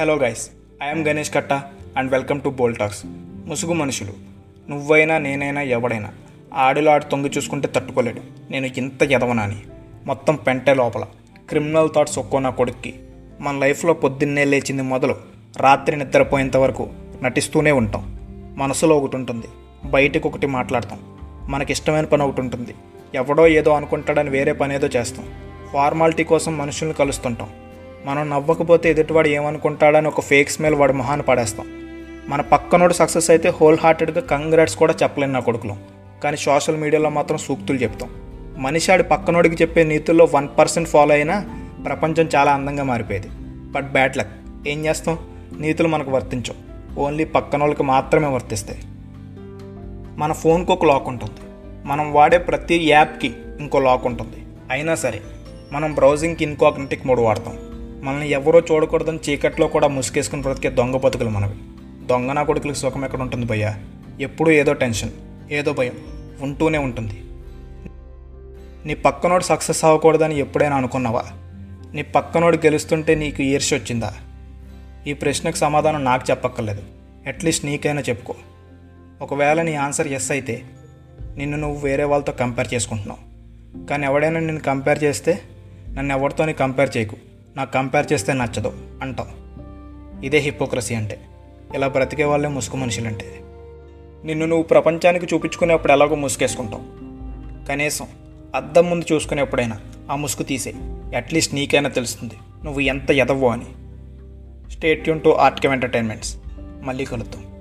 Hello guys I'm Ganesh కట్ట and welcome to బోల్టాక్స్ ముసుగు మనుషులు. నువ్వైనా నేనైనా ఎవడైనా ఆడిలో ఆడి తొంగి చూసుకుంటే తట్టుకోలేడు. నేను ఇంత ఎదవనా అని మొత్తం పెంటే లోపల. క్రిమినల్ థాట్స్ ఒక్కో నా కొడుక్కి. మన లైఫ్లో పొద్దున్నే లేచింది మొదలు. రాత్రి నిద్రపోయేంత వరకు నటిస్తూనే ఉంటాం. మనసులో ఒకటి ఉంటుంది. బయటకు ఒకటి మాట్లాడతాం. మనకి ఇష్టమైన పని ఒకటి ఉంటుంది. ఎవడో ఏదో అనుకుంటాడని వేరే పని ఏదో చేస్తాం. ఫార్మాలిటీ కోసం మనుషుల్ని కలుస్తుంటాం. మనం నవ్వకపోతే ఎదుటివాడు ఏమనుకుంటాడని ఒక ఫేక్ స్మెల్ వాడి మొహాన్ని పడేస్తాం. మన పక్కనోడు సక్సెస్ అయితే హోల్ హార్టెడ్గా కంగ్రాట్స్ కూడా చెప్పలేను నా కొడుకులో. కానీ సోషల్ మీడియాలో మాత్రం సూక్తులు చెప్తాం. మనిషి ఆడి పక్కనోడికి చెప్పే నీతుల్లో వన్ పర్సెంట్ ఫాలో అయినా ప్రపంచం చాలా అందంగా మారిపోయేది. బట్ బ్యాడ్ లక్ ఏం చేస్తాం? నీతులు మనకు వర్తించవు. ఓన్లీ పక్కనోళ్ళకి మాత్రమే వర్తిస్తాయి. మన ఫోన్కు ఒక లాక్ ఉంటుంది. మనం వాడే ప్రతి యాప్కి ఇంకో లాక్ ఉంటుంది. అయినా సరే మనం బ్రౌజింగ్కి ఇన్కాగ్నటిక్ మోడ్ వాడతాం. మనల్ని ఎవరో చూడకూడదని చీకట్లో కూడా ముసుగేసుకుని బ్రతికే దొంగ బతుకులు మనవి. దొంగ నా కొడుకులకి సుఖం ఎక్కడ ఉంటుంది భయ్యా? ఎప్పుడూ ఏదో టెన్షన్ ఏదో భయం ఉంటూనే ఉంటుంది. నీ పక్కనోడు సక్సెస్ అవ్వకూడదని ఎప్పుడైనా అనుకున్నావా? నీ పక్కనోడు గెలుస్తుంటే నీకు ఈర్ష వచ్చిందా? ఈ ప్రశ్నకు సమాధానం నాకు చెప్పక్కర్లేదు. అట్లీస్ట్ నీకైనా చెప్పుకో. ఒకవేళ నీ ఆన్సర్ ఎస్ అయితే నిన్ను నువ్వు వేరే వాళ్ళతో కంపేర్ చేసుకుంటున్నావు. కానీ ఎవడైనా నిన్ను కంపేర్ చేస్తే నన్ను ఎవరితోని కంపేర్ చేయకు. నాకు కంపేర్ చేస్తే నచ్చదు అంటావు. ఇదే హిపోక్రసీ అంటే. ఇలా బ్రతికే వాళ్ళే ముసుగు మనుషులంటే. నిన్ను నువ్వు ప్రపంచానికి చూపించుకునేప్పుడు ఎలాగో ముసుగేసుకుంటావు. కనీసం అద్దం ముందు చూసుకునేప్పుడైనా ఆ ముసుగు తీసే అట్లీస్ట్ నీకైనా తెలుస్తుంది. నువ్వు ఎంత ఎదవో అని. స్టేట్ యూన్ టు ఆర్ట్కెమ్ ఎంటర్టైన్మెంట్స్ మళ్ళీ కలుద్దాం.